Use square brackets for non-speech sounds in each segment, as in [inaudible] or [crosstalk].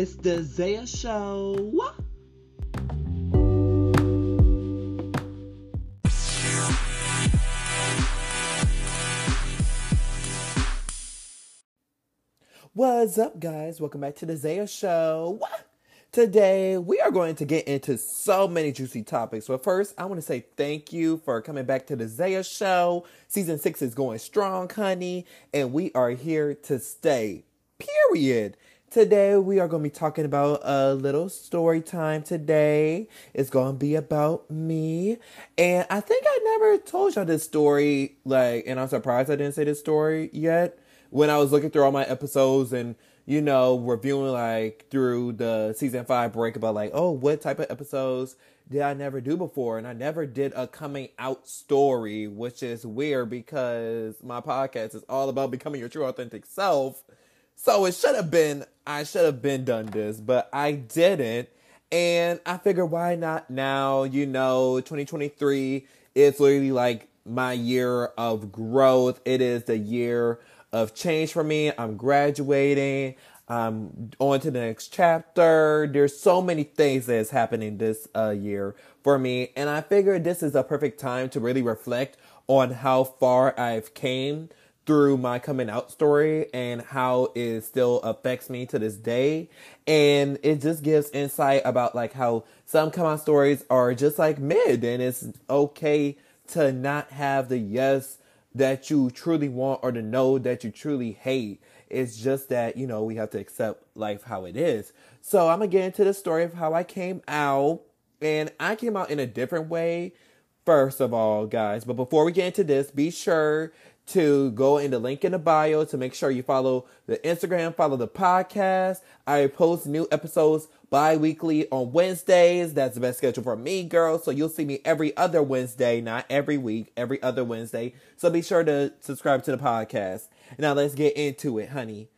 It's the Zaya Show. What's up, guys? Welcome back to the Zaya Show. Today, we are going to get into so many juicy topics. But first, I want to say thank you for coming back to the Zaya Show. Season six is going strong, honey, and we are here to stay. Period. Today, we are going to be talking about a little story time today. It's going to be about me. And I think I never told y'all this story, like, and I'm surprised I didn't say this story yet. When I was looking through all my episodes and you know, reviewing like through the season five break about like, oh, what type of episodes did I never do before? And I never did a coming out story, which is weird because my podcast is all about becoming your true authentic self. So it should have been, I should have been done this, but I didn't. And I figured why not now? You know, 2023 is literally like my year of growth. It is the year of change for me. I'm graduating. I'm on to the next chapter. There's so many things that's happening this uh, year for me, and I figured this is a perfect time to really reflect on how far I've came through my coming out story and how it still affects me to this day. And it just gives insight about like how some come out stories are just like mid and it's okay to not have the yes that you truly want or the no that you truly hate. It's just that, you know, we have to accept life how it is. So I'm gonna get into the story of how I came out. And I came out in a different way, first of all, guys. But before we get into this, be sure to go in the link in the bio to make sure you follow the Instagram, follow the podcast. I post new episodes bi-weekly on Wednesdays. That's the best schedule for me, girl. So you'll see me every other Wednesday, not every week, every other Wednesday. So be sure to subscribe to the podcast. Now let's get into it, honey.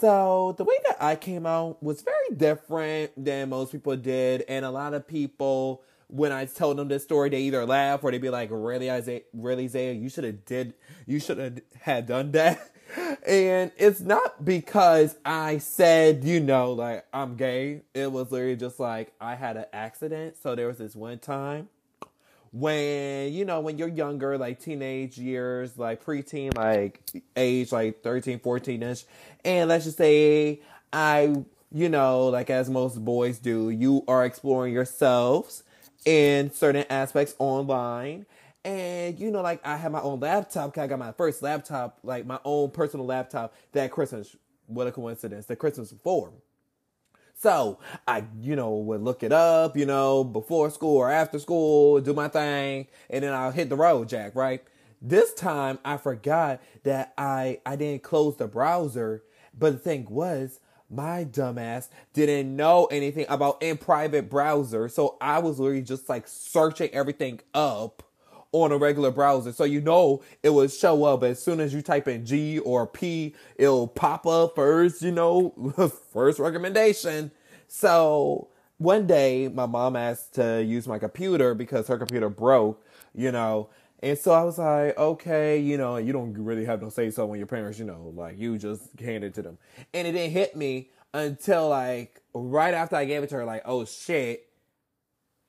So the way that I came out was very different than most people did, and a lot of people, when I told them this story, they either laugh or they be like, "Really, Isaiah? Really, Isaiah? You should have did. You should have had done that." [laughs] And it's not because I said, you know, like I'm gay. It was literally just like I had an accident. So there was this one time when, you know, when you're younger, like teenage years, like preteen, like age like 13, 14 ish. And let's just say I, you know, like as most boys do, you are exploring yourselves in certain aspects online and you know, like I had my own laptop. I got my first laptop, like my own personal laptop that Christmas. What a coincidence! The Christmas before. So I, you know, would look it up, you know, before school or after school, do my thing, and then I'll hit the road, Jack. Right. This time I forgot that I I didn't close the browser, but the thing was my dumbass didn't know anything about in private browser, so I was literally just like searching everything up on a regular browser. So you know it will show up as soon as you type in G or P, it'll pop up first, you know, [laughs] first recommendation. So one day my mom asked to use my computer because her computer broke, you know. And so I was like, okay, you know, you don't really have no say so when your parents, you know, like you just hand it to them. And it didn't hit me until like right after I gave it to her, like, oh shit,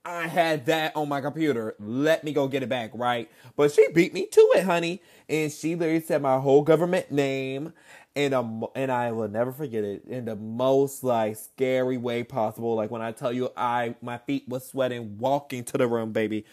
I had that on my computer. Let me go get it back, right? But she beat me to it, honey. And she literally said my whole government name. And um, and I will never forget it in the most like scary way possible. Like when I tell you I my feet was sweating walking to the room, baby.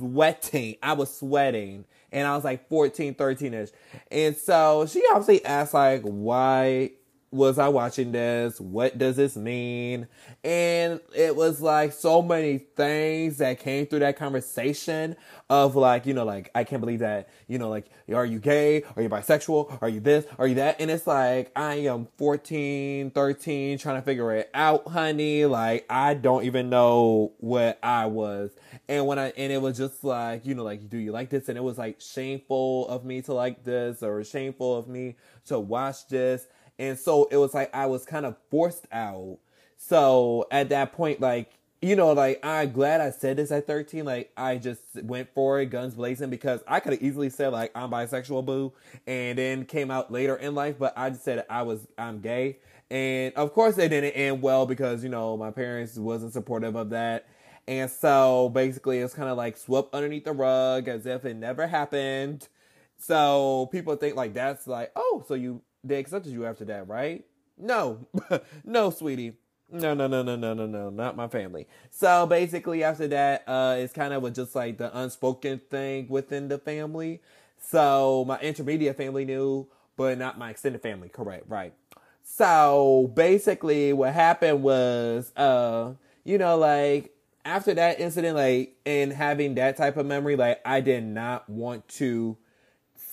Sweating. I was sweating. And I was like 14, 13 ish. And so she obviously asked like why was I watching this? What does this mean? And it was like so many things that came through that conversation of like, you know, like, I can't believe that, you know, like, are you gay? Are you bisexual? Are you this? Are you that? And it's like, I am 14, 13, trying to figure it out, honey. Like, I don't even know what I was. And when I, and it was just like, you know, like, do you like this? And it was like shameful of me to like this or shameful of me to watch this and so it was like I was kind of forced out. So at that point, like you know, like I'm glad I said this at 13. Like I just went for it, guns blazing, because I could have easily said like I'm bisexual, boo, and then came out later in life. But I just said I was I'm gay, and of course it didn't end well because you know my parents wasn't supportive of that, and so basically it's kind of like swept underneath the rug as if it never happened. So people think like that's like oh so you they accepted you after that right? No, [laughs] no, sweetie no, no, no, no, no, no, no, not my family. So basically, after that, uh, it's kind of just like the unspoken thing within the family. So my intermediate family knew, but not my extended family. Correct, right? So basically, what happened was, uh, you know, like after that incident, like, and having that type of memory, like, I did not want to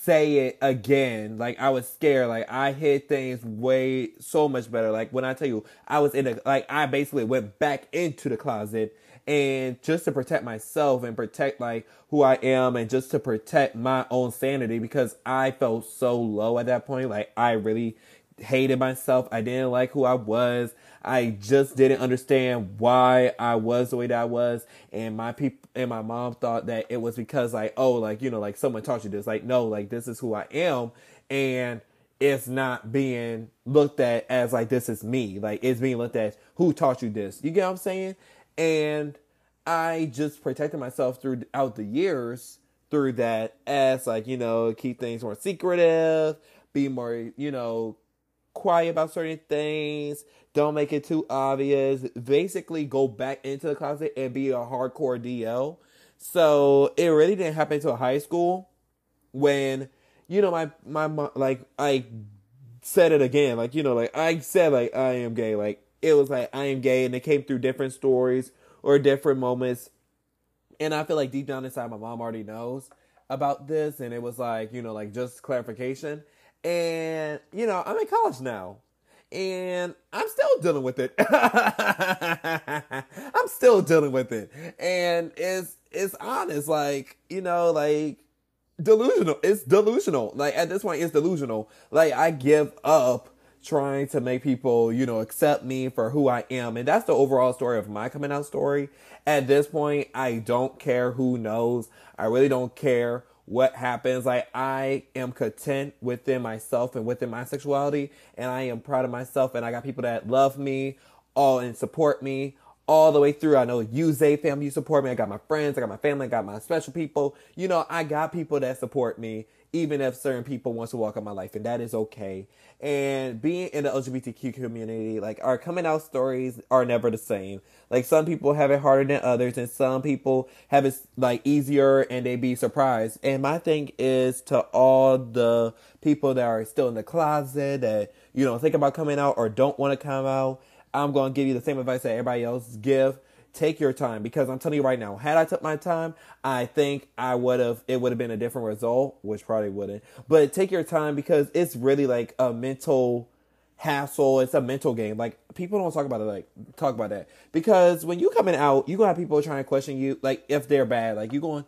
say it again. Like I was scared. Like I hid things way so much better. Like when I tell you, I was in a like I basically went back into the closet and just to protect myself and protect like who I am and just to protect my own sanity because I felt so low at that point. Like I really hated myself. I didn't like who I was. I just didn't understand why I was the way that I was. And my people and my mom thought that it was because like, oh, like, you know, like someone taught you this. Like, no, like this is who I am. And it's not being looked at as like this is me. Like it's being looked at who taught you this. You get what I'm saying? And I just protected myself throughout the years through that as like, you know, keep things more secretive, be more, you know, quiet about certain things. Don't make it too obvious. Basically, go back into the closet and be a hardcore DL. So it really didn't happen until high school when, you know, my, my, my, like, I said it again. Like, you know, like, I said, like, I am gay. Like, it was like, I am gay. And it came through different stories or different moments. And I feel like deep down inside, my mom already knows about this. And it was like, you know, like, just clarification. And, you know, I'm in college now. And I'm still dealing with it. [laughs] I'm still dealing with it. And it's it's honest, like, you know, like delusional. It's delusional. Like at this point it's delusional. Like I give up trying to make people, you know, accept me for who I am. And that's the overall story of my coming out story. At this point, I don't care who knows. I really don't care what happens. Like I am content within myself and within my sexuality, and I am proud of myself. And I got people that love me, all and support me all the way through. I know you, Zay family, you support me. I got my friends, I got my family, I got my special people. You know, I got people that support me, even if certain people wants to walk in my life, and that is okay. And being in the LGBTQ community, like our coming out stories are never the same. Like some people have it harder than others, and some people have it like easier, and they be surprised. And my thing is to all the people that are still in the closet that you know think about coming out or don't want to come out I'm going to give you the same advice that everybody else give. Take your time because I'm telling you right now, had I took my time, I think I would have, it would have been a different result, which probably wouldn't. But take your time because it's really like a mental hassle. It's a mental game. Like people don't talk about it. Like talk about that because when you coming out, you gonna have people trying to question you. Like if they're bad, like you going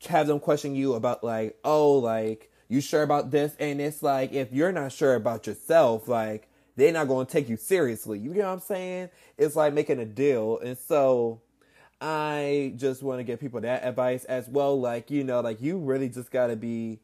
to have them question you about like, oh, like you sure about this? And it's like if you're not sure about yourself, like they're not going to take you seriously. You get what I'm saying? It's like making a deal. And so I just want to give people that advice as well. Like, you know, like you really just got to be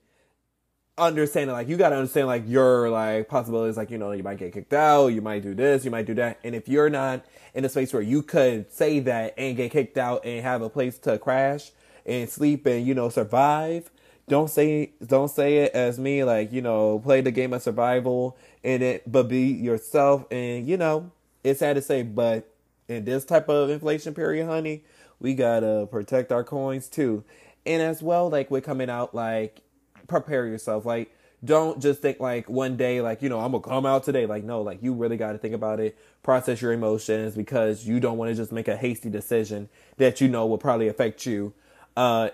understanding, like, you got to understand, like, your, like, possibilities. Like, you know, you might get kicked out, you might do this, you might do that. And if you're not in a space where you could say that and get kicked out and have a place to crash and sleep and, you know, survive, don't say don't say it as me like you know play the game of survival in it but be yourself. And you know it's sad to say but in this type of inflation period honey we gotta protect our coins too. And as well like we're coming out like prepare yourself. Like don't just think like one day like you know i'm gonna come out today. Like no like you really got to think about it process your emotions because you don't want to just make a hasty decision that you know will probably affect you. Uh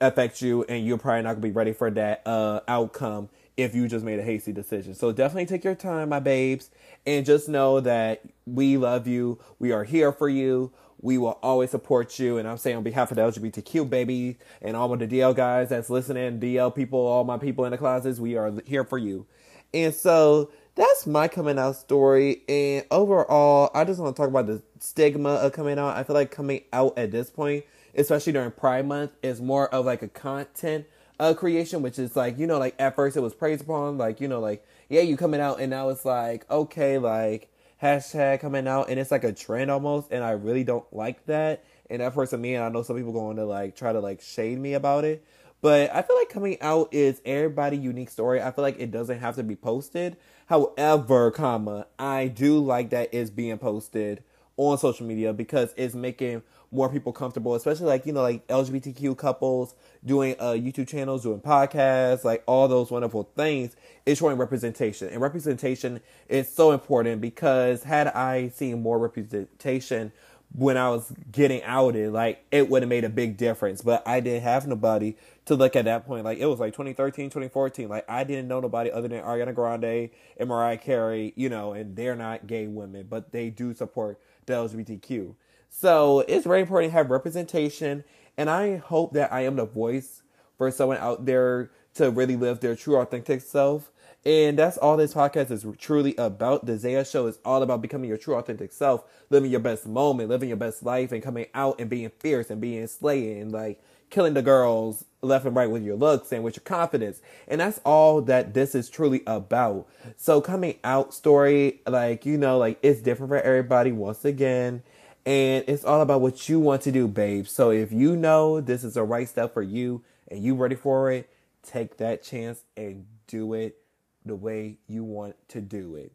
affect you and you're probably not gonna be ready for that uh outcome if you just made a hasty decision. So definitely take your time, my babes, and just know that we love you. We are here for you. We will always support you. And I'm saying on behalf of the LGBTQ baby and all of the DL guys that's listening, DL people, all my people in the closets, we are here for you. And so that's my coming out story. And overall, I just want to talk about the stigma of coming out. I feel like coming out at this point, especially during Pride Month, is more of like a content uh, creation, which is like, you know, like at first it was praised upon, like, you know, like, yeah, you coming out, and now it's like, okay, like, hashtag coming out, and it's like a trend almost, and I really don't like that. And that person, me, and I know some people going to like try to like shade me about it. But I feel like coming out is everybody unique story. I feel like it doesn't have to be posted. However, comma, I do like that it's being posted on social media because it's making more people comfortable, especially like, you know, like LGBTQ couples doing uh, YouTube channels, doing podcasts, like all those wonderful things. It's showing representation. And representation is so important because had I seen more representation when I was getting outed, like it would have made a big difference. But I didn't have nobody to look at that point. Like it was like 2013, 2014. Like I didn't know nobody other than Ariana Grande and Mariah Carey, you know, and they're not gay women, but they do support the LGBTQ. So it's very important to have representation. And I hope that I am the voice for someone out there to really live their true authentic self and that's all this podcast is truly about. The Zaya Show is all about becoming your true authentic self, living your best moment, living your best life, and coming out and being fierce and being slaying like killing the girls left and right with your looks and with your confidence. And that's all that this is truly about. So coming out story, like, you know, like it's different for everybody once again. And it's all about what you want to do, babe. So if you know this is the right step for you and you ready for it, take that chance and do it the way you want to do it.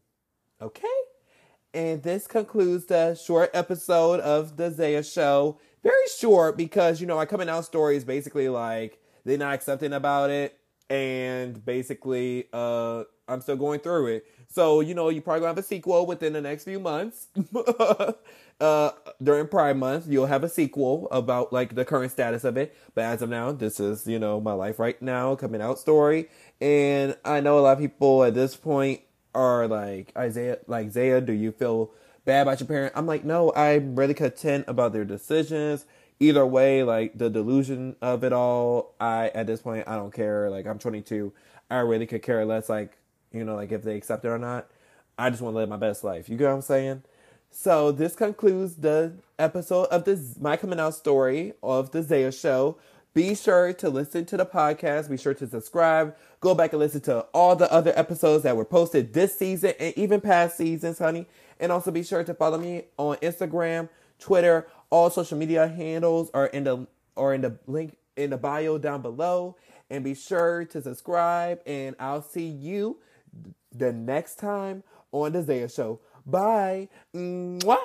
Okay? And this concludes the short episode of the Zaya Show. Very short because, you know, my coming out story is basically like they're not accepting about it. And basically, uh, I'm still going through it. So, you know, you probably gonna have a sequel within the next few months. [laughs] uh, during Pride Month, you'll have a sequel about like the current status of it. But as of now, this is, you know, my life right now, coming out story. And I know a lot of people at this point are like, Isaiah, like, Zaya, do you feel bad about your parents? I'm like, no, I'm really content about their decisions. Either way, like the delusion of it all, I, at this point, I don't care. Like, I'm 22. I really could care less, like, you know, like if they accept it or not. I just want to live my best life. You get what I'm saying? So this concludes the episode of this my coming out story of the Zaya Show. Be sure to listen to the podcast. Be sure to subscribe. Go back and listen to all the other episodes that were posted this season and even past seasons, honey. And also be sure to follow me on Instagram, Twitter, all social media handles are in the or in the link in the bio down below. And be sure to subscribe. And I'll see you the next time on the Zaya Show. Bye. Mwah.